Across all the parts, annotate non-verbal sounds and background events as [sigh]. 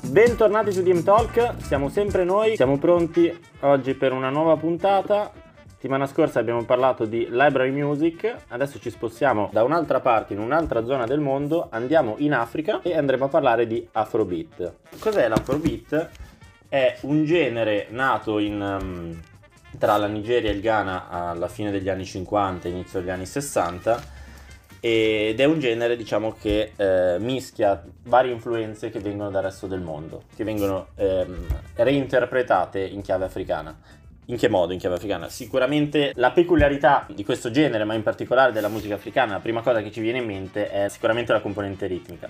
Bentornati su DM Talk, siamo sempre noi, siamo pronti oggi per una nuova puntata. Settimana scorsa abbiamo parlato di library music, adesso ci spostiamo da un'altra parte, in un'altra zona del mondo, andiamo in Africa e andremo a parlare di Afrobeat. Cos'è l'Afrobeat? È un genere nato in, um, tra la Nigeria e il Ghana alla fine degli anni 50 e inizio degli anni 60 ed è un genere diciamo che eh, mischia varie influenze che vengono dal resto del mondo, che vengono ehm, reinterpretate in chiave africana. In che modo in chiave africana? Sicuramente la peculiarità di questo genere, ma in particolare della musica africana, la prima cosa che ci viene in mente è sicuramente la componente ritmica.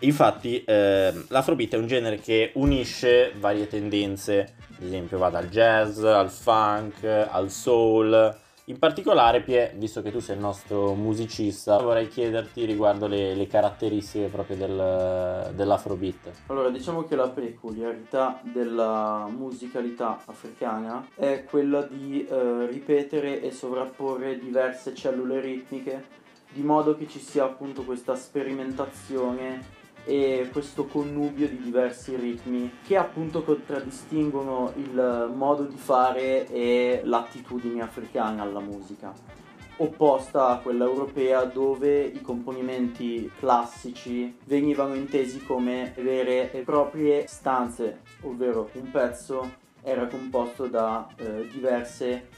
Infatti eh, l'afrobeat è un genere che unisce varie tendenze, ad esempio va dal jazz al funk, al soul, in particolare, Pie, visto che tu sei il nostro musicista, vorrei chiederti riguardo le, le caratteristiche proprio del, dell'afrobeat. Allora, diciamo che la peculiarità della musicalità africana è quella di eh, ripetere e sovrapporre diverse cellule ritmiche, di modo che ci sia appunto questa sperimentazione e questo connubio di diversi ritmi che appunto contraddistinguono il modo di fare e l'attitudine africana alla musica opposta a quella europea dove i componimenti classici venivano intesi come vere e proprie stanze, ovvero un pezzo era composto da eh, diverse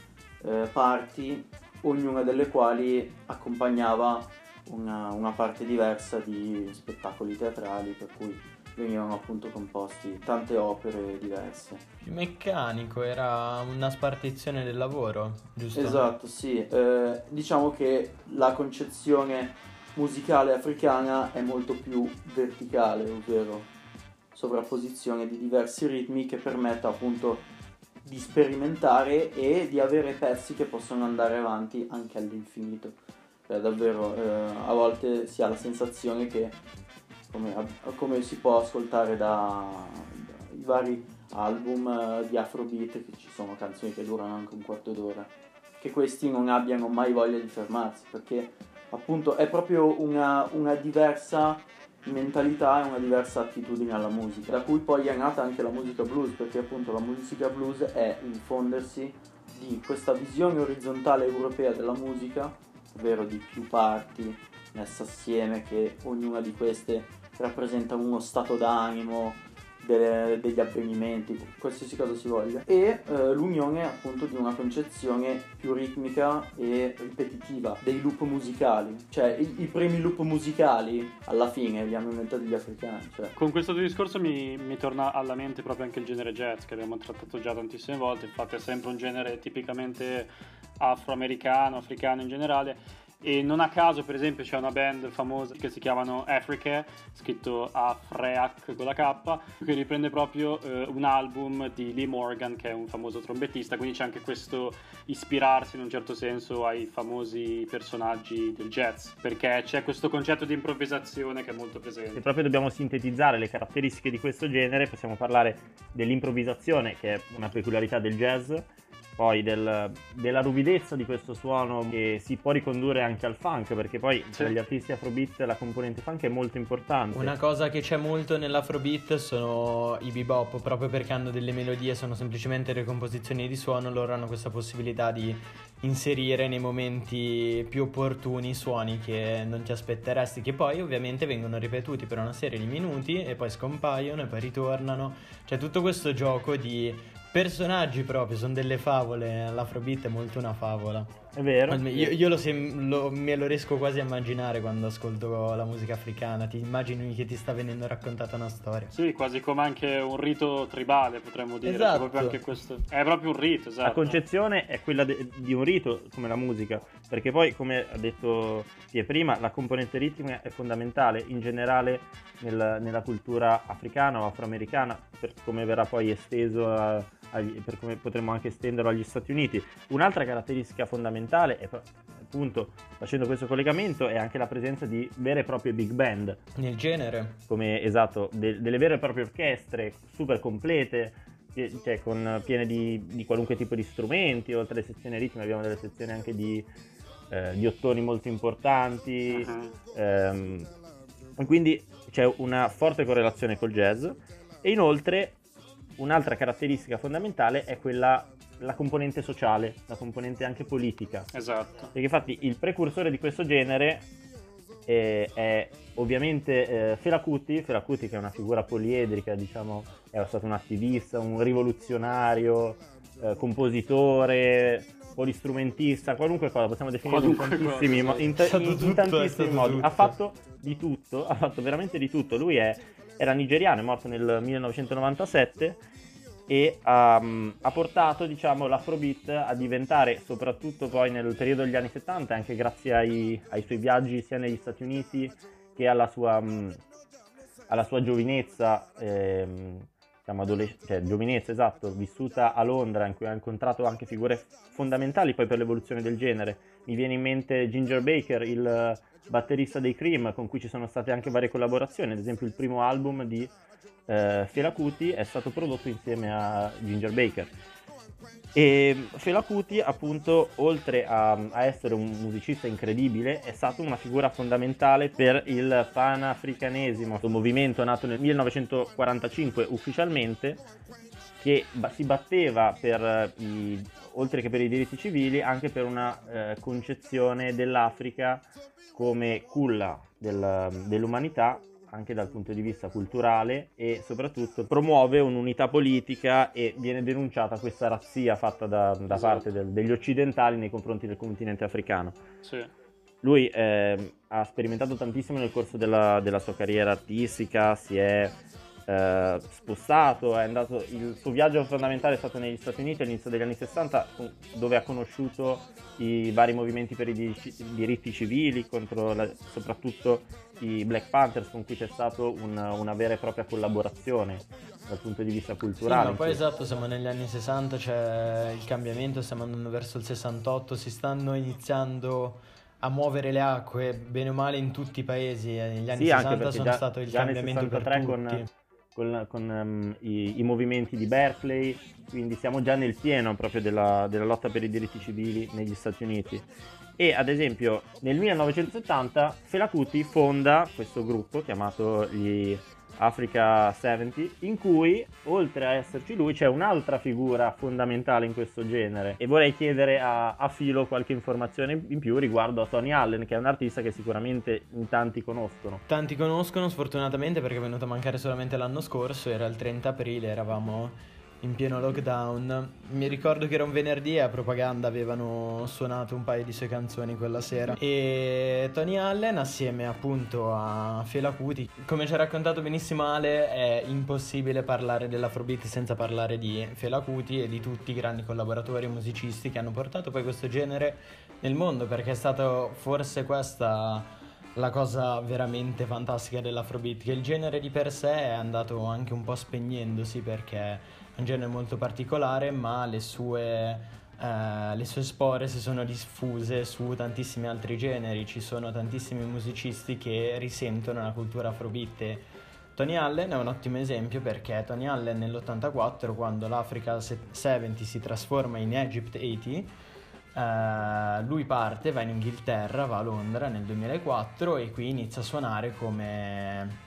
eh, parti, ognuna delle quali accompagnava una, una parte diversa di spettacoli teatrali per cui venivano appunto composti tante opere diverse. Il meccanico era una spartizione del lavoro, giusto? Esatto, sì. Eh, diciamo che la concezione musicale africana è molto più verticale, ovvero sovrapposizione di diversi ritmi che permette appunto di sperimentare e di avere pezzi che possono andare avanti anche all'infinito. Cioè, davvero, eh, a volte si ha la sensazione che, come, come si può ascoltare da, i vari album eh, di Afrobeat, che ci sono canzoni che durano anche un quarto d'ora, che questi non abbiano mai voglia di fermarsi, perché appunto è proprio una, una diversa mentalità e una diversa attitudine alla musica, da cui poi è nata anche la musica blues, perché appunto la musica blues è il fondersi di questa visione orizzontale europea della musica ovvero di più parti messe assieme che ognuna di queste rappresenta uno stato d'animo, delle, degli avvenimenti, qualsiasi cosa si voglia, e eh, l'unione appunto di una concezione più ritmica e ripetitiva dei loop musicali, cioè i, i primi loop musicali alla fine li hanno inventati gli africani. Cioè. Con questo discorso mi, mi, torna alla mente proprio anche il genere jazz che abbiamo trattato già tantissime volte, infatti è sempre un genere tipicamente afroamericano, africano in generale e non a caso, per esempio, c'è una band famosa che si chiamano Africa, scritto a Freak con la K, che riprende proprio eh, un album di Lee Morgan, che è un famoso trombettista, quindi c'è anche questo ispirarsi in un certo senso ai famosi personaggi del jazz, perché c'è questo concetto di improvvisazione che è molto presente. Se proprio dobbiamo sintetizzare le caratteristiche di questo genere, possiamo parlare dell'improvvisazione, che è una peculiarità del jazz, poi del, della ruvidezza di questo suono che si può ricondurre anche al funk perché poi sì. per gli artisti afrobeat la componente funk è molto importante una cosa che c'è molto nell'afrobeat sono i bebop proprio perché hanno delle melodie sono semplicemente ricomposizioni di suono loro hanno questa possibilità di inserire nei momenti più opportuni suoni che non ti aspetteresti che poi ovviamente vengono ripetuti per una serie di minuti e poi scompaiono e poi ritornano c'è tutto questo gioco di personaggi proprio, sono delle favole. L'Afrobeat è molto una favola. È vero. Io, io lo, lo, me lo riesco quasi a immaginare quando ascolto la musica africana. Ti immagini che ti sta venendo raccontata una storia. Sì, quasi come anche un rito tribale, potremmo dire. Esatto. Proprio questo... È proprio un rito, esatto. La concezione è quella de- di un rito, come la musica. Perché poi, come ha detto Pie prima, la componente ritmica è fondamentale in generale nel, nella cultura africana o afroamericana, per come verrà poi esteso a per come potremmo anche estenderlo agli Stati Uniti. Un'altra caratteristica fondamentale è appunto facendo questo collegamento è anche la presenza di vere e proprie big band nel genere come esatto de- delle vere e proprie orchestre super complete cioè con piene di, di, qualunque tipo di strumenti oltre alle sezioni ritmiche abbiamo delle sezioni anche di, eh, di ottoni molto importanti uh-huh. ehm, quindi c'è una forte correlazione col jazz e inoltre un'altra caratteristica fondamentale è quella la componente sociale, la componente anche politica. Esatto. Perché infatti il precursore di questo genere eh, è ovviamente eh, Fela Kuti, Fela Kuti che è una figura poliedrica, diciamo, è stato un attivista, un rivoluzionario, eh, compositore, polistrumentista, qualunque cosa, possiamo definire in tantissimi, mo- in, ta- in, in tantissimi modi. tutto. Ha fatto di tutto, ha fatto veramente di tutto. Lui è, era nigeriano, è morto nel 1997 e um, ha portato diciamo, l'Afrobeat a diventare, soprattutto poi nel periodo degli anni 70, anche grazie ai, ai suoi viaggi sia negli Stati Uniti che alla sua, um, alla sua giovinezza, ehm, diciamo adolesc- cioè giovinezza esatto, vissuta a Londra, in cui ha incontrato anche figure fondamentali poi per l'evoluzione del genere. Mi viene in mente Ginger Baker, il batterista dei Cream, con cui ci sono state anche varie collaborazioni, ad esempio il primo album di eh, Fela Kuti è stato prodotto insieme a Ginger Baker. E Fela Kuti, appunto, oltre a, a, essere un musicista incredibile, è stato una figura fondamentale per il panafricanesimo, un movimento nato nel 1945 ufficialmente, che si batteva per i, oltre che per i diritti civili, anche per una eh, concezione dell'Africa come culla del, dell'umanità anche dal punto di vista culturale e soprattutto promuove un'unità politica e viene denunciata questa razzia fatta da, da esatto. parte del, degli occidentali nei confronti del continente africano. Sì. Lui eh, ha sperimentato tantissimo nel corso della, della sua carriera artistica, si è eh, spostato, è andato, il suo viaggio fondamentale è stato negli Stati Uniti all'inizio degli anni 60 dove ha conosciuto i vari movimenti per i diritti civili contro la, soprattutto i Black Panthers con cui c'è stata una, una, vera e propria collaborazione dal punto di vista culturale. Sì, ma poi esatto, siamo negli anni 60, c'è il cambiamento, stiamo andando verso il 68, si stanno iniziando a muovere le acque bene o male in tutti i paesi, negli anni sì, 60 sono già, stato il cambiamento per tutti. Con, con, con um, i, i, movimenti di Berkeley, quindi siamo già nel pieno proprio della, della, lotta per i diritti civili negli Stati Uniti. E ad esempio nel 1970 Fela Kuti fonda questo gruppo chiamato gli Africa 70, in cui oltre a esserci lui c'è un'altra figura fondamentale in questo genere e vorrei chiedere a, a Filo qualche informazione in più riguardo a Tony Allen che è un artista che sicuramente in tanti conoscono. Tanti conoscono sfortunatamente perché è venuto a mancare solamente l'anno scorso, era il 30 aprile, eravamo in pieno lockdown. Mi ricordo che era un venerdì e a propaganda avevano suonato un paio di sue canzoni quella sera. E Tony Allen assieme appunto a Fela Kuti, come ci ha raccontato benissimo Ale, è impossibile parlare dell'Afrobeat senza parlare di Fela Kuti e di tutti i grandi collaboratori e musicisti che hanno portato poi questo genere nel mondo, perché è stato forse questa la cosa veramente fantastica dell'Afrobeat, che il genere di per sé è andato anche un po' spegnendosi perché un genere molto particolare, ma le sue, eh, le sue spore si sono diffuse su tantissimi altri generi. Ci sono tantissimi musicisti che risentono la cultura afrobeat. Tony Allen è un ottimo esempio perché Tony Allen nell'84, quando l'Africa 70 si trasforma in Egypt 80, Uh, lui parte, va in Inghilterra, va a Londra nel 2004 e qui inizia a suonare come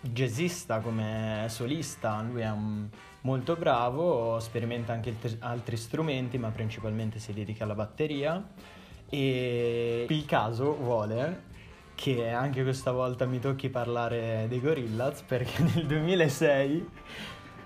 jazzista, come solista. Lui è un, molto bravo, sperimenta anche t- altri strumenti, ma principalmente si dedica alla batteria. E il caso vuole che anche questa volta mi tocchi parlare dei Gorillaz perché [laughs] nel 2006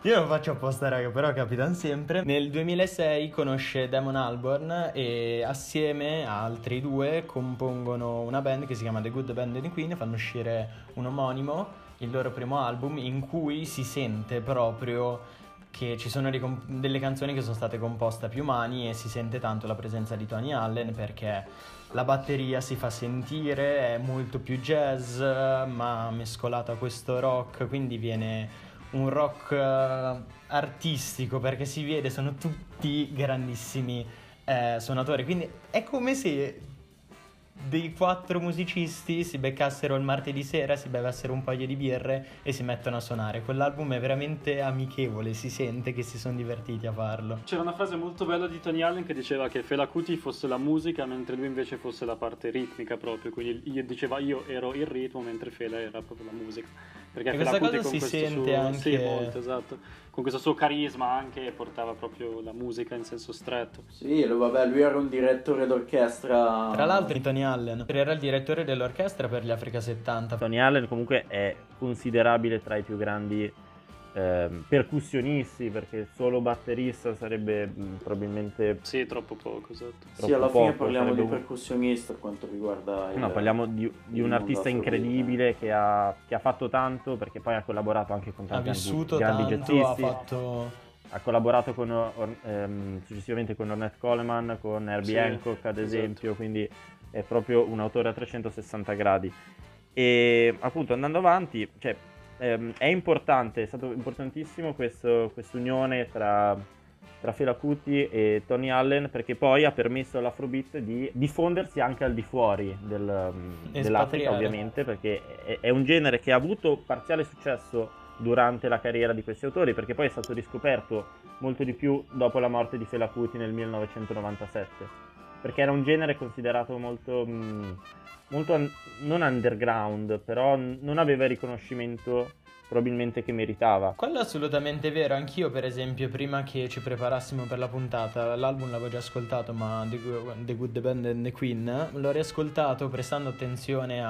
io non faccio apposta raga, però capitano sempre. Nel 2006 conosce Damon Alborn e assieme a altri due compongono una band che si chiama The Good Band and Queen, fanno uscire un omonimo, il loro primo album, in cui si sente proprio che ci sono delle canzoni che sono state composte a più mani e si sente tanto la presenza di Tony Allen perché la batteria si fa sentire, è molto più jazz ma mescolata a questo rock, quindi viene un rock uh, artistico perché si vede, sono tutti grandissimi eh, suonatori, quindi è come se dei quattro musicisti si beccassero il martedì sera, si bevassero un paio di birre e si mettono a suonare. Quell'album è veramente amichevole, si sente che si sono divertiti a farlo. C'era una frase molto bella di Tony Allen che diceva che Fela Kuti fosse la musica mentre lui invece fosse la parte ritmica proprio, quindi io, diceva io ero il ritmo mentre Fela era proprio la musica. Perché E Fela questa Kuti cosa si sente suo, anche- sì, molto, esatto. Con questo suo carisma anche portava proprio la musica in senso stretto. Sì, lo- vabbè, lui era un direttore d'orchestra. Tra l'altro Tony Allen era il direttore dell'orchestra per gli Africa 70. Tony Allen comunque è considerabile tra i più grandi ehm, percussionisti perché solo batterista sarebbe mh, probabilmente Sì, troppo poco, esatto. Sì, alla troppo fine poco, parliamo sarebbe di un- percussionista per quanto riguarda il... No, parliamo di, di un artista afrobeat, incredibile che ha, che ha fatto tanto perché poi ha collaborato anche con Ha tanti vissuto grandi tanto, ha jazzisti. fatto... Ha collaborato con, Or- ehm, successivamente con Ornette Coleman, con Herbie Sì, Hancock ad esatto. esempio, quindi è proprio un autore a 360 gradi. E appunto andando avanti, cioè, ehm, è importante, è stato importantissimo quest'unione tra, tra Fela Kuti e Tony Allen perché poi ha permesso all'Afrobeat di diffondersi anche al di fuori del, dell'Africa ovviamente perché è, è un genere che ha avuto parziale successo durante la carriera di questi autori perché poi è stato riscoperto molto di più dopo la morte di Fela Kuti nel 1997 perché era un genere considerato molto, mh, molto un- non underground però non aveva il riconoscimento probabilmente che meritava. Quello è assolutamente vero, anch'io per esempio prima che ci preparassimo per la puntata, l'album l'avevo già ascoltato ma The, Go- The Good, The Band and The Queen, l'ho riascoltato prestando attenzione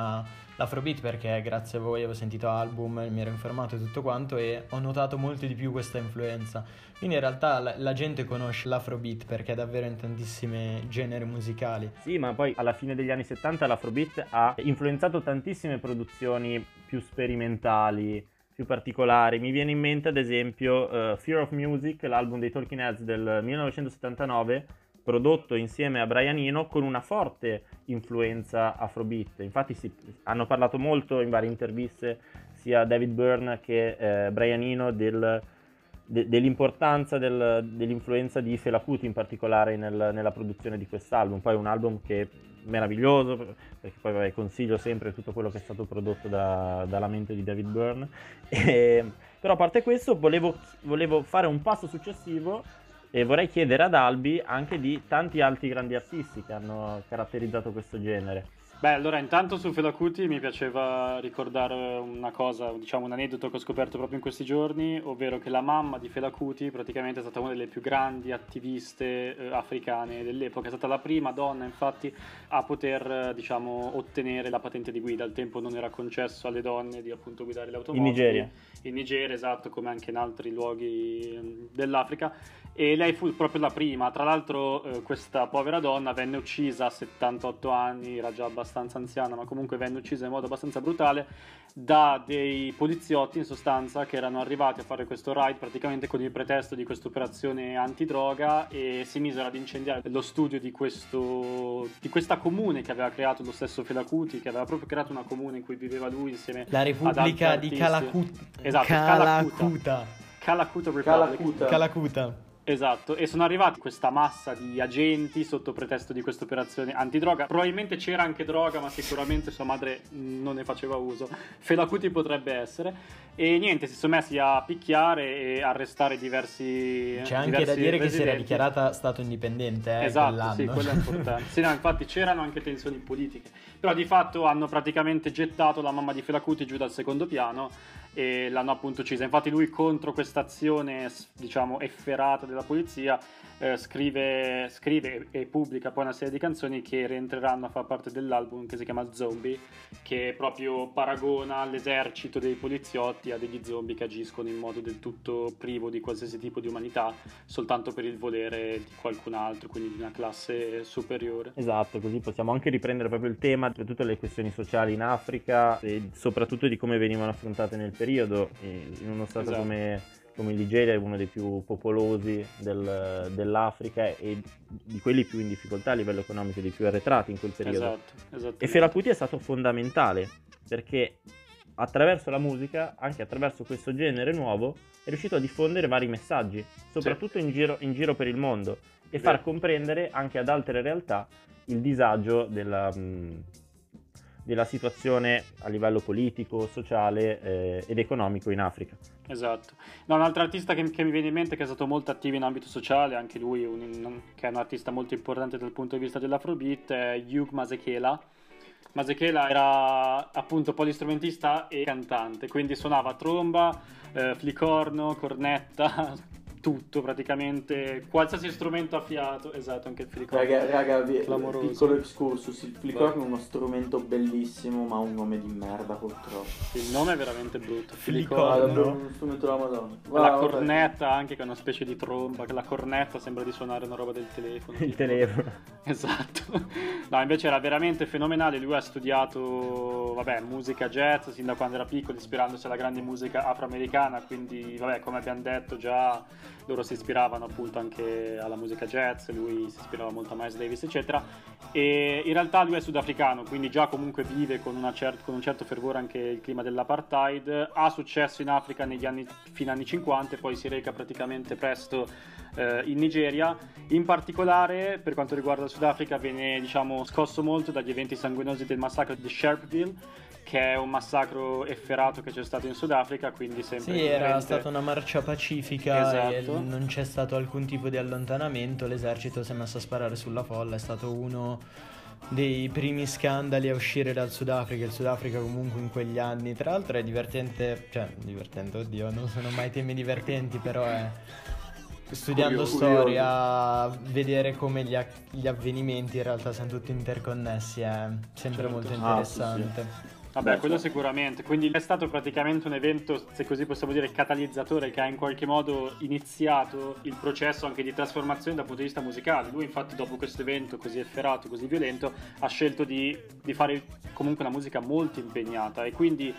all'Afrobeat perché grazie a voi avevo sentito album, mi ero informato e tutto quanto e ho notato molto di più questa influenza. Quindi in realtà la, la gente conosce l'Afrobeat perché è davvero in tantissimi generi musicali. Sì, ma poi alla fine degli anni 70 l'Afrobeat ha influenzato tantissime produzioni più sperimentali, più particolari. Mi viene in mente ad esempio eh, Fear of Music, l'album dei Talking Heads del 1979, prodotto insieme a Brian Eno con una forte influenza Afrobeat. Infatti si, hanno parlato molto in varie interviste sia David Byrne che eh, Brian Eno del de- dell'importanza del- dell'influenza di Fela Kuti in particolare nel- nella produzione di quest'album. Poi è un album che è meraviglioso, perché poi vabbè, consiglio sempre tutto quello che è stato prodotto da- dalla mente di David Byrne. [laughs] E- però a parte questo volevo, volevo fare un passo successivo e vorrei chiedere ad Albi anche di tanti altri grandi artisti che hanno caratterizzato questo genere. Beh, allora intanto su Fela Kuti mi piaceva ricordare una cosa, diciamo un aneddoto che ho scoperto proprio in questi giorni, ovvero che la mamma di Fela Kuti praticamente è stata una delle più grandi attiviste eh, africane dell'epoca, è stata la prima donna infatti a poter eh, diciamo ottenere la patente di guida, al tempo non era concesso alle donne di appunto guidare le automobili. In Nigeria. In Nigeria, esatto, come anche in altri luoghi eh, dell'Africa e lei fu proprio la prima. Tra l'altro, eh, questa povera donna venne uccisa a 78 anni, era già abbastanza anziana, ma comunque venne uccisa in modo abbastanza brutale da dei poliziotti in sostanza che erano arrivati a fare questo raid praticamente con il pretesto di questa operazione antidroga e si misero ad incendiare lo studio di, questo, di questa comune che aveva creato lo stesso Fela Kuti, che aveva proprio creato una comune in cui viveva lui insieme La ad Repubblica altri di artisti. Calacut- Esatto, Calacuta. Calacuta Republic. Calacuta. Calacuta. Esatto, e sono arrivati questa massa di agenti sotto pretesto di questa operazione antidroga. Probabilmente c'era anche droga, ma sicuramente sua madre mh, non ne faceva uso. Felacuti potrebbe essere. E niente, si sono messi a picchiare e arrestare diversi. C'è anche diversi da dire che si era residenti. dichiarata stato indipendente eh, Esatto, sì, quello è importante. sì, no, infatti c'erano anche tensioni politiche. Però di fatto hanno praticamente gettato la mamma di Felacuti giù dal secondo piano e l'hanno appunto uccisa. Infatti lui contro questa azione, diciamo, efferata della polizia, eh, scrive, scrive e pubblica poi una serie di canzoni che rientreranno a far parte dell'album che si chiama Zombie, che proprio paragona l'esercito dei poliziotti a degli zombie che agiscono in modo del tutto privo di qualsiasi tipo di umanità, soltanto per il volere di qualcun altro, quindi di una classe superiore. Esatto, così possiamo anche riprendere proprio il tema di tutte le questioni sociali in Africa e soprattutto di come venivano affrontate nel periodo. In uno stato Esatto. come, come il Nigeria, è uno dei più popolosi del- dell'Africa e di quelli più in difficoltà a livello economico, dei più arretrati in quel periodo. Esatto, esatto. E Fela Kuti è stato fondamentale perché attraverso la musica, anche attraverso questo genere nuovo, è riuscito a diffondere vari messaggi, soprattutto in, giro, in giro per il mondo, e Vero. far comprendere anche ad altre realtà il disagio della, mh, della situazione a livello politico, sociale eh, ed economico in Africa. Esatto. No, un altro artista che, che, mi viene in mente che è stato molto attivo in ambito sociale, anche lui un, che è un artista molto importante dal punto di vista dell'afrobeat, è Hugh Masekela. Masekela era appunto polistrumentista e cantante, quindi suonava tromba, eh, flicorno, cornetta, tutto praticamente, qualsiasi strumento a fiato, esatto, anche il filicorno. Raga, raga vi, piccolo excursus, il filicorno è uno strumento bellissimo, ma un nome di merda purtroppo. Il nome è veramente brutto. Filicorno, no. uno strumento della Madonna. Wow, la cornetta anche che è una specie di tromba, che la cornetta sembra di suonare una roba del telefono. il telefono. [laughs] Esatto. No, invece era veramente fenomenale, lui ha studiato, vabbè, musica jazz sin da quando era piccolo, ispirandosi alla grande musica afroamericana, quindi vabbè, come abbiamo detto già loro si ispiravano appunto anche alla musica jazz, lui si ispirava molto a Miles Davis, eccetera. E in realtà lui è sudafricano, quindi già comunque vive con, cer- con un certo fervore anche il clima dell'apartheid. Ha successo in Africa negli anni, fino agli anni 50 e poi si reca praticamente presto eh, in Nigeria. In particolare, per quanto riguarda il Sudafrica, viene diciamo, scosso molto dagli eventi sanguinosi del massacro di Sharpeville che è un massacro efferato che c'è stato in Sudafrica, quindi sempre... Sì, era stata una marcia pacifica esatto. e non c'è stato alcun tipo di allontanamento, l'esercito si è messo a sparare sulla folla, è stato uno dei primi scandali a uscire dal Sudafrica, il Sudafrica comunque in quegli anni, tra l'altro è divertente, cioè divertente, oddio, non sono mai temi divertenti, però è studiando curioso, storia, curioso. vedere come gli, gli, avvenimenti in realtà siano tutti interconnessi è sempre certo. molto interessante. Ah, sì, sì. Vabbè, Beh, quello certo. sicuramente. Quindi è stato praticamente un evento, se così possiamo dire, catalizzatore che ha in qualche modo iniziato il processo anche di trasformazione dal punto di vista musicale. Lui, infatti, dopo questo evento così efferato, così violento, ha scelto di, di fare comunque una musica molto impegnata e quindi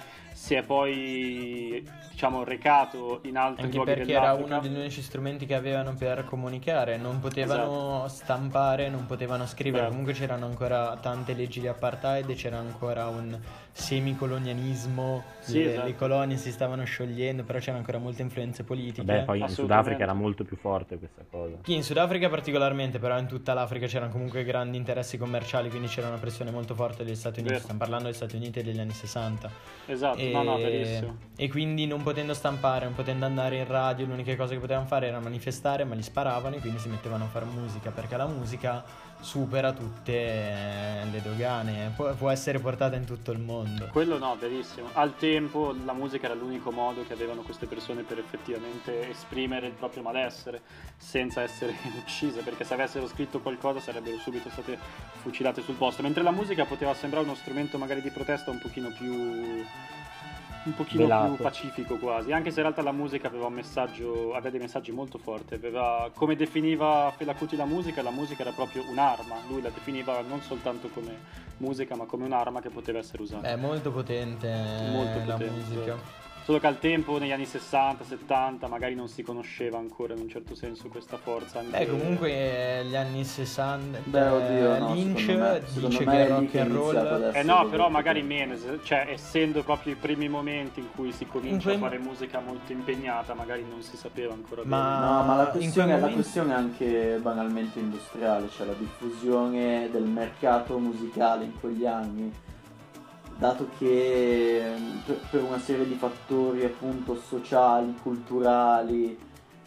si è poi diciamo recato in altri Anche luoghi perché era uno degli unici strumenti che avevano per comunicare, non potevano esatto. stampare, non potevano scrivere, Beh. comunque c'erano ancora tante leggi di apartheid, c'era ancora un semicolonialismo, sì, le, esatto. le, colonie si stavano sciogliendo, però c'erano ancora molte influenze politiche. Beh, poi in Sudafrica era molto più forte questa cosa. Sì, in Sudafrica particolarmente, però in tutta l'Africa c'erano comunque grandi interessi commerciali, quindi c'era una pressione molto forte degli Stati Uniti, Vero. stiamo parlando degli Stati Uniti degli anni 60. Esatto e, no, no, verissimo. E quindi non potendo stampare, non potendo andare in radio, l'unica cosa che potevano fare era manifestare, ma li sparavano e quindi si mettevano a fare musica, perché la musica supera tutte le dogane, può, può, essere portata in tutto il mondo. Quello no, verissimo. Al tempo la musica era l'unico modo che avevano queste persone per effettivamente esprimere il proprio malessere senza essere [laughs] uccise, perché se avessero scritto qualcosa sarebbero subito state fucilate sul posto, mentre la musica poteva sembrare uno strumento magari di protesta un pochino più un pochino Velato. più pacifico quasi, anche se in realtà la musica aveva un messaggio, aveva dei messaggi molto forti, aveva, come definiva Fela Kuti la musica, la musica era proprio un'arma, lui la definiva non soltanto come musica ma come un'arma che poteva essere usata. È molto potente, molto la potente. musica. Solo che al tempo, negli anni 60, 70, magari non si conosceva ancora in un certo senso questa forza. Anche... Beh, comunque gli anni 60. Beh, oddio, no, Lynch me, dice che rock and roll. Eh no, però magari meno, cioè essendo proprio i primi momenti in cui si comincia quei... a fare musica molto impegnata, magari non si sapeva ancora ma... bene. No, ma la questione, la questione è anche banalmente industriale, cioè la diffusione del mercato musicale in quegli anni dato che per una serie di fattori appunto sociali, culturali,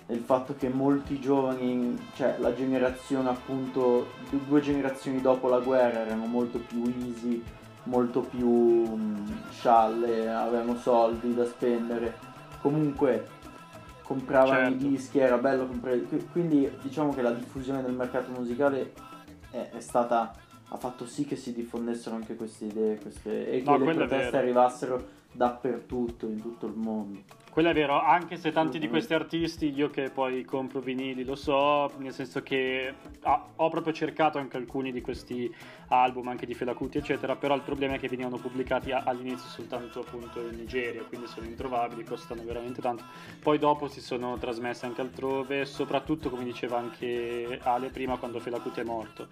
il fatto che molti giovani, cioè la generazione appunto, due generazioni dopo la guerra erano molto più easy, molto più scialle, avevano soldi da spendere, comunque compravano certo. i dischi, era bello comprare, quindi diciamo che la diffusione del mercato musicale è, è stata ha fatto sì che si diffondessero anche queste idee queste, e no, che le proteste arrivassero dappertutto, in tutto il mondo. Quello è vero, anche se tanti di questi artisti, io che poi compro vinili lo so, nel senso che ah, ho proprio cercato anche alcuni di questi album, anche di Fela Kuti, eccetera, però il problema è che venivano pubblicati all'inizio soltanto appunto in Nigeria, quindi sono introvabili, costano veramente tanto. Poi dopo si sono trasmessi anche altrove, soprattutto come diceva anche Ale prima quando Fela Kuti è morto.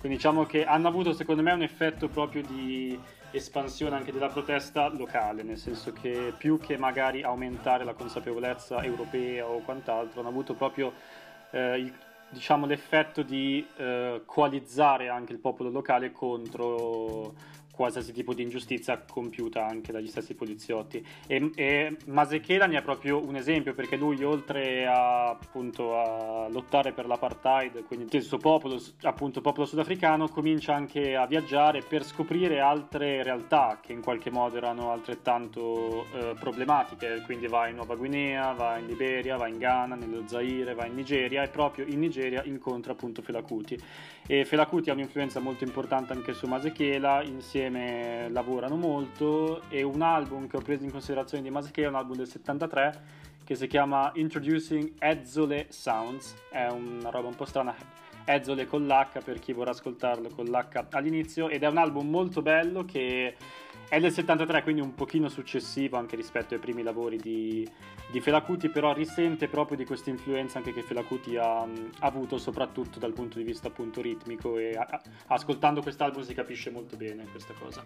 Quindi diciamo che hanno avuto secondo me un effetto proprio di espansione anche della protesta locale, nel senso che più che magari aumentare la consapevolezza europea o quant'altro, hanno avuto proprio eh, il diciamo, l'effetto di eh, coalizzare anche il popolo locale contro qualsiasi tipo di ingiustizia compiuta anche dagli stessi poliziotti. E, e Masekela ne è proprio un esempio perché lui, oltre a, appunto, a lottare per l'apartheid, quindi il suo popolo, appunto popolo sudafricano, comincia anche a viaggiare per scoprire altre realtà che in qualche modo erano altrettanto eh, problematiche. Quindi va in Nuova Guinea, va in Liberia, va in Ghana, nello Zaire, va in Nigeria e proprio in Nigeria incontra appunto Felacuti. E Felacuti ha un'influenza molto importante anche su Masekela insieme insieme lavorano molto e un album che ho preso in considerazione di Masche è un album del 73 che si chiama Introducing Ezzole Sounds, è una roba un po' strana, Ezzole con l'H per chi vorrà ascoltarlo con l'H all'inizio ed è un album molto bello che è del 73 quindi un pochino successivo anche rispetto ai primi lavori di, di Felacuti però risente proprio di questa influenza anche che Felacuti ha, ha, avuto soprattutto dal punto di vista appunto ritmico e a, ascoltando quest'album si capisce molto bene questa cosa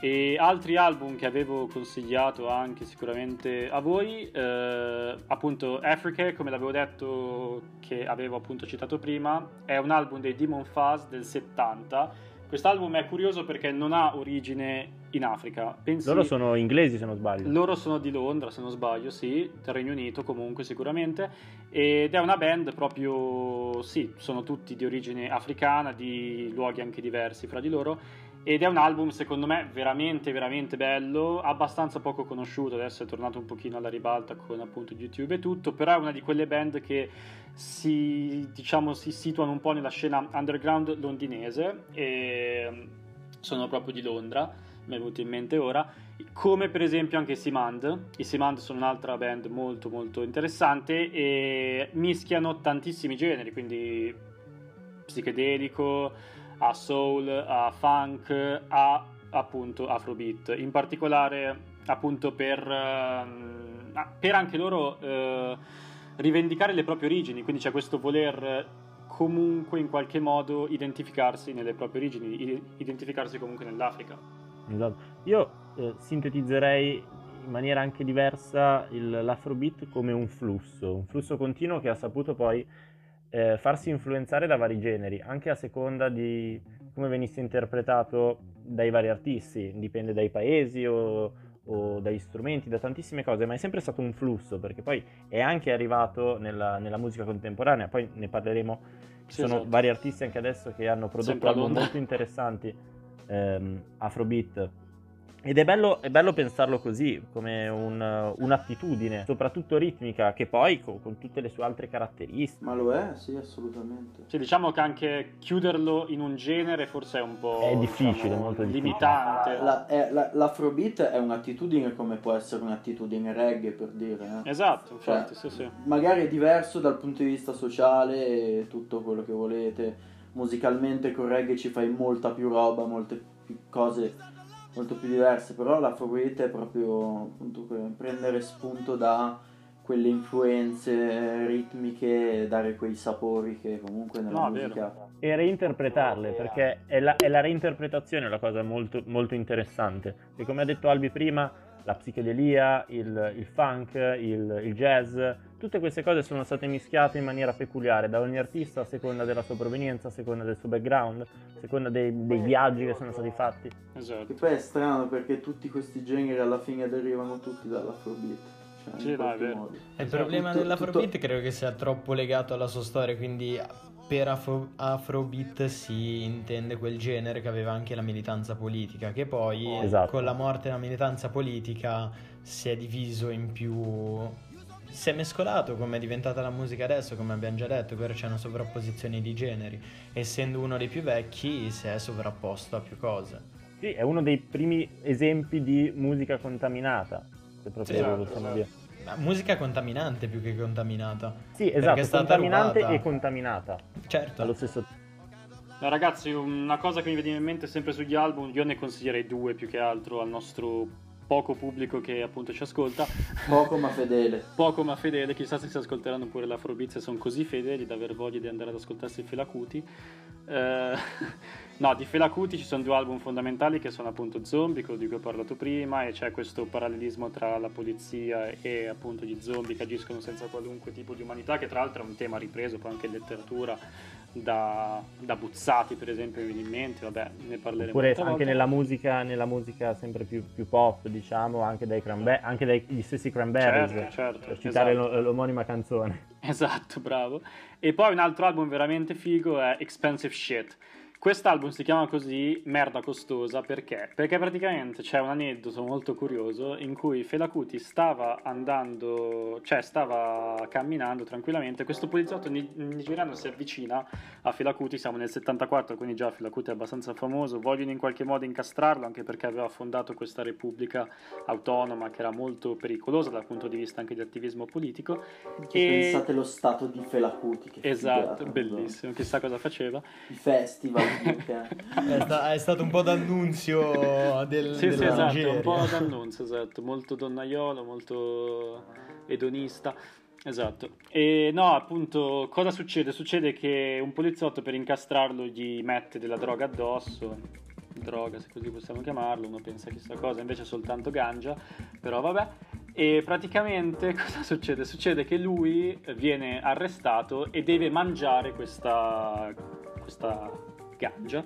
e altri album che avevo consigliato anche sicuramente a voi, eh, appunto Africa, come l'avevo detto, che avevo appunto citato prima, è un album dei Demon Fuzz del 70. Quest'album è curioso perché non ha origine in Africa. Pensi... Loro sono inglesi se non sbaglio. Loro sono di Londra se non sbaglio, sì, del Regno Unito comunque sicuramente. Ed è una band proprio, sì, sono tutti di origine africana, di luoghi anche diversi fra di loro ed è un album secondo me veramente veramente bello, abbastanza poco conosciuto, adesso è tornato un pochino alla ribalta con appunto YouTube e tutto, però è una di quelle band che si, diciamo, si situano un po' nella scena underground londinese e sono proprio di Londra, mi è venuto in mente ora, come per esempio anche i Simand. I Simand sono un'altra band molto molto interessante e mischiano tantissimi generi, quindi psichedelico, a soul, a funk, a appunto afrobeat. In particolare appunto per, uh, per anche loro uh, rivendicare le proprie origini, quindi c'è questo voler comunque in qualche modo identificarsi nelle proprie origini, identificarsi comunque nell'Africa. Esatto. Io eh, sintetizzerei in maniera anche diversa il, l'afrobeat come un flusso, un flusso continuo che ha saputo poi eh, farsi influenzare da vari generi, anche a seconda di come venisse interpretato dai vari artisti, dipende dai paesi o, o dagli strumenti, da tantissime cose, ma è sempre stato un flusso perché poi è anche arrivato nella, nella musica contemporanea, poi ne parleremo, ci sì, sono esatto. vari artisti anche adesso che hanno prodotto album molto interessanti, ehm, Afrobeat, ed è bello, è bello, pensarlo così, come un, un'attitudine, soprattutto ritmica, che poi con, con, tutte le sue altre caratteristiche. Ma lo è, sì, assolutamente. Sì, diciamo che anche chiuderlo in un genere forse è un po'... È difficile, diciamo, molto difficile. Limitante. La, è, la, l'afrobeat è un'attitudine come può essere un'attitudine reggae, per dire. Eh? Esatto, infatti, cioè, sì, sì. Magari è diverso dal punto di vista sociale e tutto quello che volete. Musicalmente con reggae ci fai molta più roba, molte più cose molto più diverse, però la favorita è proprio appunto prendere spunto da quelle influenze ritmiche e dare quei sapori che comunque nella no, musica vero. e reinterpretarle perché è la, è la, reinterpretazione la cosa molto, molto interessante e come ha detto Albi prima la psichedelia, il, il funk, il, il, jazz, tutte queste cose sono state mischiate in maniera peculiare da ogni artista a seconda della sua provenienza, a seconda del suo background, a seconda dei, dei viaggi che sono stati fatti. Esatto. E poi è strano perché tutti questi generi alla fine derivano tutti dall'afrobeat. Cioè, sì, no, è vero. Il problema tutto, dell'afrobeat tutto... credo che sia troppo legato alla sua storia, quindi per Afro- Afrobeat si intende quel genere che aveva anche la militanza politica, che poi esatto. con la morte della militanza politica si è diviso in più. Si è mescolato come è diventata la musica adesso, come abbiamo già detto, però c'è una sovrapposizione di generi. Essendo uno dei più vecchi, si è sovrapposto a più cose. Sì, è uno dei primi esempi di musica contaminata, se proprio sì, lo possiamo esatto. dire musica contaminante più che contaminata. Sì, esatto, contaminante rubata. e contaminata. Certo. Allo stesso tempo. No, ragazzi, una cosa che mi viene in mente sempre sugli album, io ne consiglierei due più che altro al nostro poco pubblico che appunto ci ascolta. Poco ma fedele. [laughs] Poco ma fedele, chissà se si ascolteranno pure l'Afrobeat se sono così fedeli da aver voglia di andare ad ascoltarsi Felacuti. Eh, [laughs] no, di Fela Kuti ci sono due album fondamentali che sono appunto Zombie, quello di cui ho parlato prima, e c'è questo parallelismo tra la polizia e appunto gli zombie che agiscono senza qualunque tipo di umanità, che tra l'altro è un tema ripreso poi anche in letteratura da, da Buzzati per esempio mi viene in mente, vabbè ne parleremo Oppure anche volta. nella musica, nella musica sempre più, più pop, diciamo, anche dai cranbe- anche dagli stessi Cranberries, Certo, certo, per citare esatto. lo- l'omonima canzone. [laughs] Esatto, bravo. E poi un altro album veramente figo è Expensive Shit. Quest'album si chiama così, merda costosa, perché? Perché praticamente c'è un aneddoto molto curioso in cui Fela Kuti stava andando, cioè stava camminando tranquillamente, questo poliziotto ni- nigeriano si avvicina a Fela Kuti, siamo nel 74, quindi già Fela Kuti è abbastanza famoso, vogliono in qualche modo incastrarlo anche perché aveva fondato questa repubblica autonoma che era molto pericolosa dal punto di vista anche di attivismo politico. Che E- Pensate lo stato di Felacuti. Che Esatto, figata, bellissimo, chissà cosa faceva. I festival. È, sta- è stato un po' d'annunzio del, Sì, sì, esatto, Nigeria. un po' d'annunzio, esatto, molto donnaiolo, molto edonista. Esatto. E no, appunto, cosa succede? Succede che un poliziotto per incastrarlo gli mette della droga addosso, droga se così possiamo chiamarlo, uno pensa chissà cosa, invece è soltanto ganja, però vabbè. E praticamente [laughs] cosa succede? Succede che lui viene arrestato e deve mangiare questa, questa ganja,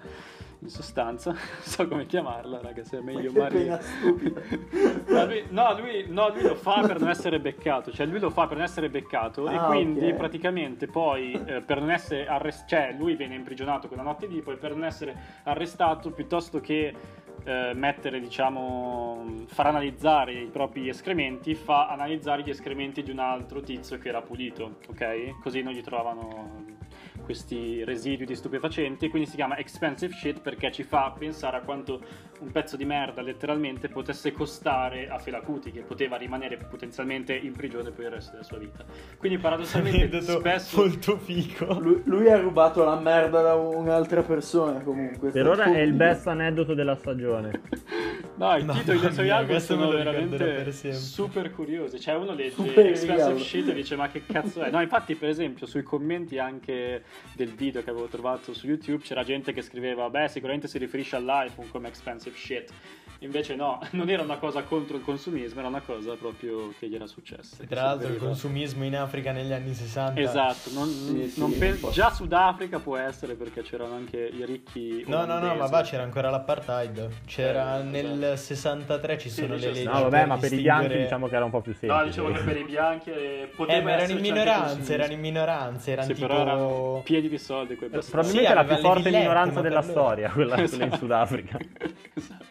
in sostanza, non [laughs] so come chiamarla, raga, se è meglio [laughs] che Maria. No [laughs] lui, no, lui- no, lui lo fa per non essere beccato, cioè lui lo fa per non essere beccato e Ah, quindi ok. praticamente poi eh, per non essere arrestato, cioè lui viene imprigionato quella notte lì, poi per non essere arrestato piuttosto che eh, mettere, diciamo, far analizzare i propri escrementi, fa analizzare gli escrementi di un altro tizio che era pulito, ok? Così non gli trovavano questi residui di stupefacenti, quindi si chiama expensive shit perché ci fa pensare a quanto un pezzo di merda letteralmente potesse costare a Felacuti che poteva rimanere potenzialmente in prigione per il resto della sua vita. Quindi paradossalmente spesso molto figo. Lui, lui ha rubato la merda da un'altra persona comunque. Per ora è il best aneddoto della stagione. [laughs] No, i Mamma titoli dei suoi mia, album sono veramente super curiosi. Cioè, uno legge Expensive. Shit e dice: Ma che cazzo è? No, infatti, per esempio, sui commenti anche del video che avevo trovato su YouTube c'era gente che scriveva: Beh, sicuramente si riferisce all'iPhone come Expensive Shit. Invece, no, [laughs] non era una cosa contro il consumismo, era una cosa proprio che gli era successa. Tra l'altro il consumismo in Africa negli anni 60 Esatto, non, Sì, sì, non pen- un po'. già Sudafrica può essere perché c'erano anche i ricchi. No, no, no, ma va, c'era ancora l'apartheid. C'era Eh, nel esatto. 63 ci Sì, sono le dice- leggi. No, vabbè, ma per i bianchi distinguere- diciamo che era un po' più semplice. No, dicevo che per i bianchi eh, poteva Eh, ma erano in minoranza, erano in minoranza, erano Sì, tipo... però erano pieni di soldi quei Eh. Probabilmente Sì, la più le forte minoranza della storia, quella, [laughs] quella in Esatto. Sudafrica. [laughs] esatto.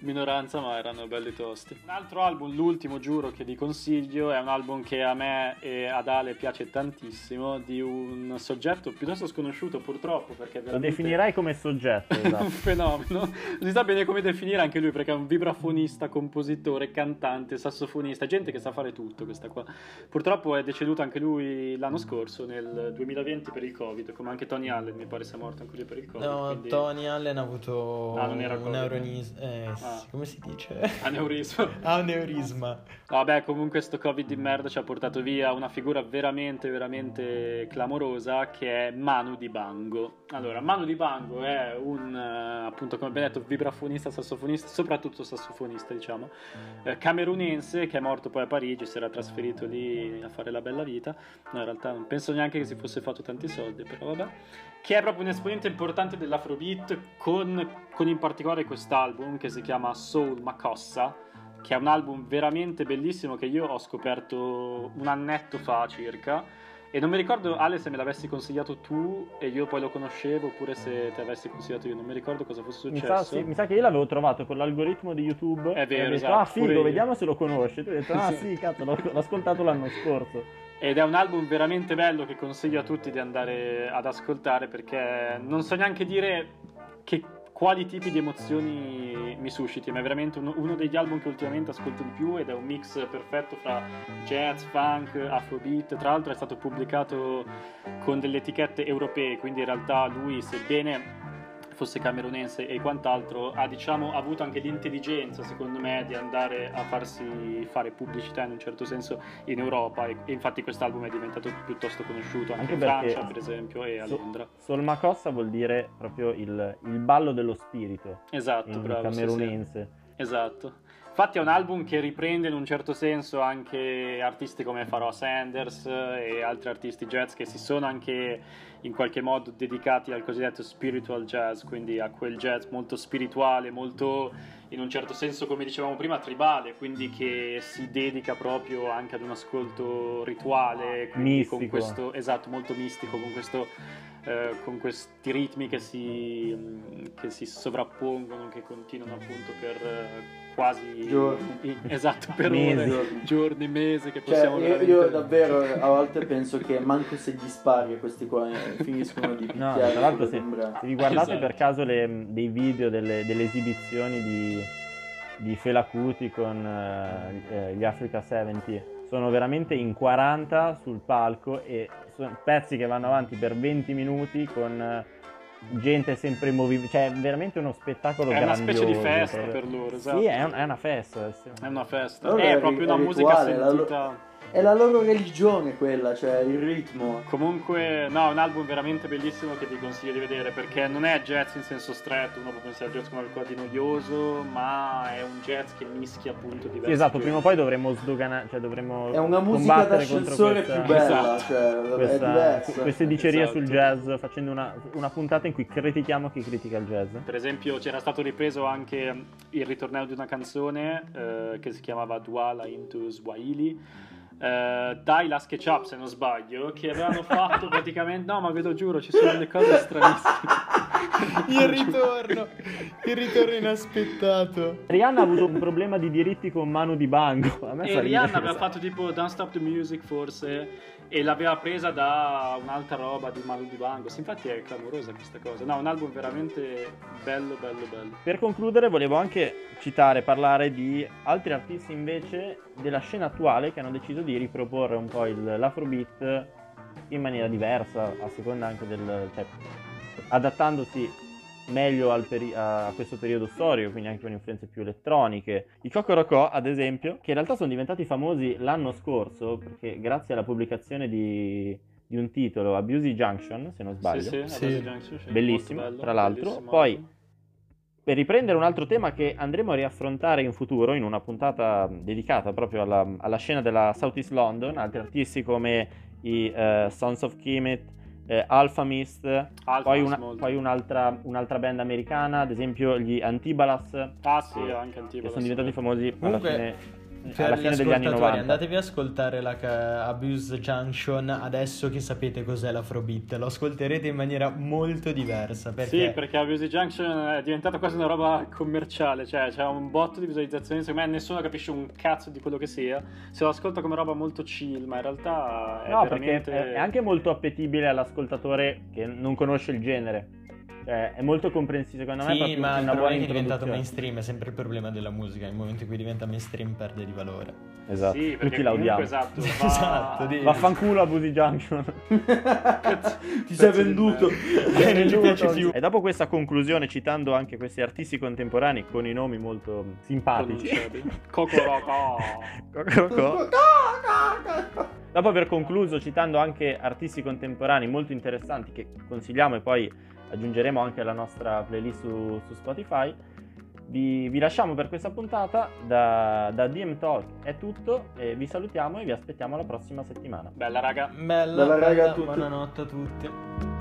Minoranza, ma erano belli tosti. Un altro album, l'ultimo, giuro che vi consiglio, è un album che a me e ad Ale piace tantissimo, di un soggetto piuttosto sconosciuto purtroppo, perché Lo veramente definirai come soggetto, è [laughs] un esatto. fenomeno. Non si sa bene come definire anche lui perché è un vibrafonista, compositore, cantante, sassofonista, gente che sa fare tutto questa qua. Purtroppo è deceduto anche lui l'anno scorso, nel 2020 per il Covid, come anche Tony Allen mi pare sia morto anche lui per il Covid. No, quindi- Tony Allen ha avuto Ah, non era un Covid. neuronis- eh, sì, Ah. come si dice? Aneurisma. ha un neurisma. Vabbè, comunque sto Covid di merda ci ha portato via una figura veramente, veramente clamorosa che è Manu Dibango. Allora, Manu Dibango è un, eh, appunto, come abbiamo detto, vibrafonista, sassofonista, soprattutto sassofonista, diciamo, eh, camerunense che è morto poi a Parigi, si era trasferito lì a fare la bella vita. No, in realtà non penso neanche che si fosse fatto tanti soldi, però vabbè. Che è proprio un esponente importante dell'Afrobeat con, con in particolare quest'album che si chiama Soul Makossa che è un album veramente bellissimo che io ho scoperto un annetto fa circa e non mi ricordo Ale se me l'avessi consigliato tu e io poi lo conoscevo oppure se te l'avessi consigliato io non mi ricordo cosa fosse Mi successo sa, sì, mi sa che io l'avevo trovato con l'algoritmo di YouTube. È vero, detto, esatto, ah figo, io." vediamo se lo conosci. Tu hai detto, ah [laughs] Sì. sì, cazzo, l'ho, l'ho ascoltato l'anno scorso. ed è un album veramente bello che consiglio a tutti di andare ad ascoltare perché non so neanche dire che, quali tipi di emozioni mi susciti ma è veramente uno, uno degli album che ultimamente ascolto di più ed è un mix perfetto fra jazz, funk, afrobeat. Tra l'altro è stato pubblicato con delle etichette europee quindi in realtà lui sebbene fosse camerunense e quant'altro, ha diciamo avuto anche l'intelligenza, secondo me, di andare a farsi fare pubblicità in un certo senso in Europa e, e infatti quest'album è diventato piuttosto conosciuto anche, Anche in Francia, per esempio, e a So- Londra. Solmacossa vuol dire proprio il, il ballo dello spirito Esatto, bravo. sì, sì. Esatto. Infatti è un album che riprende in un certo senso anche artisti come Pharoah Sanders e altri artisti jazz che si sono anche in qualche modo dedicati al cosiddetto spiritual jazz, quindi a quel jazz molto spirituale, molto in un certo senso, come dicevamo prima, tribale, quindi che si dedica proprio anche ad un ascolto rituale, quindi con Mistico. questo esatto, molto mistico, con questo eh, con questi ritmi che si, mh, che si sovrappongono, che continuano appunto per eh, quasi Giorni. [laughs] esatto, per Mesi. ore, giorni, mesi che Cioè, possiamo io, veramente io davvero a volte penso che manco se gli spari questi qua eh, finiscono di No, picchiare tra l'altro se, se vi guardate Esatto. per caso le- dei video delle, delle esibizioni di, di Fela Kuti con eh, gli Africa 70 sono veramente in 40 sul palco e pezzi che vanno avanti per 20 minuti con eh, gente sempre in movimento, cioè veramente uno spettacolo è una grandioso. specie di festa proprio. per loro, esatto. Sì, è, un- è una festa. sì. È una festa, Allora è è proprio ri- una è musica la sentita. È la loro religione quella, cioè il ritmo. Comunque, no, è un album veramente bellissimo che vi consiglio di vedere perché non è jazz in senso stretto, uno può pensare al jazz come qualcosa di noioso, ma è un jazz che mischia appunto diversi Sì, esatto, prima o poi dovremmo sdoganare, cioè dovremmo È una musica combattere contro d'ascensore questa- più bella, Esatto. cioè è questa- diversa. queste dicerie Esatto. sul jazz facendo una, una puntata in cui critichiamo chi critica il jazz. Per esempio c'era stato ripreso anche il ritornello di una canzone eh, che si chiamava Duala into Swahili. eh, dai la SketchUp se non sbaglio che avevano fatto [laughs] praticamente no ma ve lo giuro ci sono delle cose stranissime [laughs] Il ritorno, il ritorno inaspettato. Rihanna ha avuto un problema di diritti con Manu di Bango. A me e Rihanna aveva fatto tipo Don't Stop the Music forse e l'aveva presa da un'altra roba di Manu Dibango Sì, infatti è clamorosa questa cosa. No un album veramente bello bello bello. Per concludere volevo anche citare, parlare di altri artisti invece della scena attuale che hanno deciso di riproporre un po' il, l'afrobeat in maniera diversa, a seconda anche del... cioè adattandosi meglio al peri- a questo periodo storico, quindi anche con influenze più elettroniche. I Cocorocò, ad esempio, che in realtà sono diventati famosi l'anno scorso, perché grazie alla pubblicazione di, di un titolo, Abusey Junction, se non sbaglio, sì, sì, Sì. Junction, sì, Bellissimo, bello, tra l'altro. bellissimo Poi- per riprendere un altro tema che andremo a riaffrontare in futuro in una puntata dedicata proprio alla, alla scena della Southeast London, altri artisti come i eh, Sons of Kemet, eh, Alpha Mist, Alpha poi, una- poi un'altra, un'altra band americana, ad esempio gli Antibalas, ah sì che- anche che Antibalas. sono diventati famosi alla Comunque, fine, Per alla gli fine degli anni ascoltatori, 90. andatevi ad ascoltare la ca- Abuse Junction adesso che sapete cos'è l'Afrobeat. Lo ascolterete in maniera molto diversa. Perché, Sì, perché Abuse Junction è diventata quasi una roba commerciale, cioè c'è un botto di visualizzazioni, secondo me nessuno capisce un cazzo di quello che sia, se lo ascolta come roba molto chill, ma in realtà è No, veramente... perché è anche molto appetibile all'ascoltatore che non conosce il genere. Cioè, è molto comprensibile, secondo me è Sì, proprio ma il una buona è che è diventato mainstream, è sempre il problema della musica. Nel momento in cui diventa mainstream perde di valore. Esatto, Sì, perché tutti la odiamo. esatto, [laughs] va... Esatto, di- Vaffanculo a Busy Junction. [laughs] Ti sei venduto. Eh, non gli piace più. E dopo questa conclusione, citando anche questi artisti contemporanei con i nomi molto simpatici. Cocoroco. Cococò. [laughs] dopo aver concluso citando anche artisti contemporanei molto interessanti che consigliamo e poi aggiungeremo anche alla nostra playlist su, su Spotify, vi, vi lasciamo per questa puntata. Da, da DM Talk è tutto, e vi salutiamo e vi aspettiamo la prossima settimana. Bella raga. Bella, Bella raga a bella, tutti. buonanotte a tutti.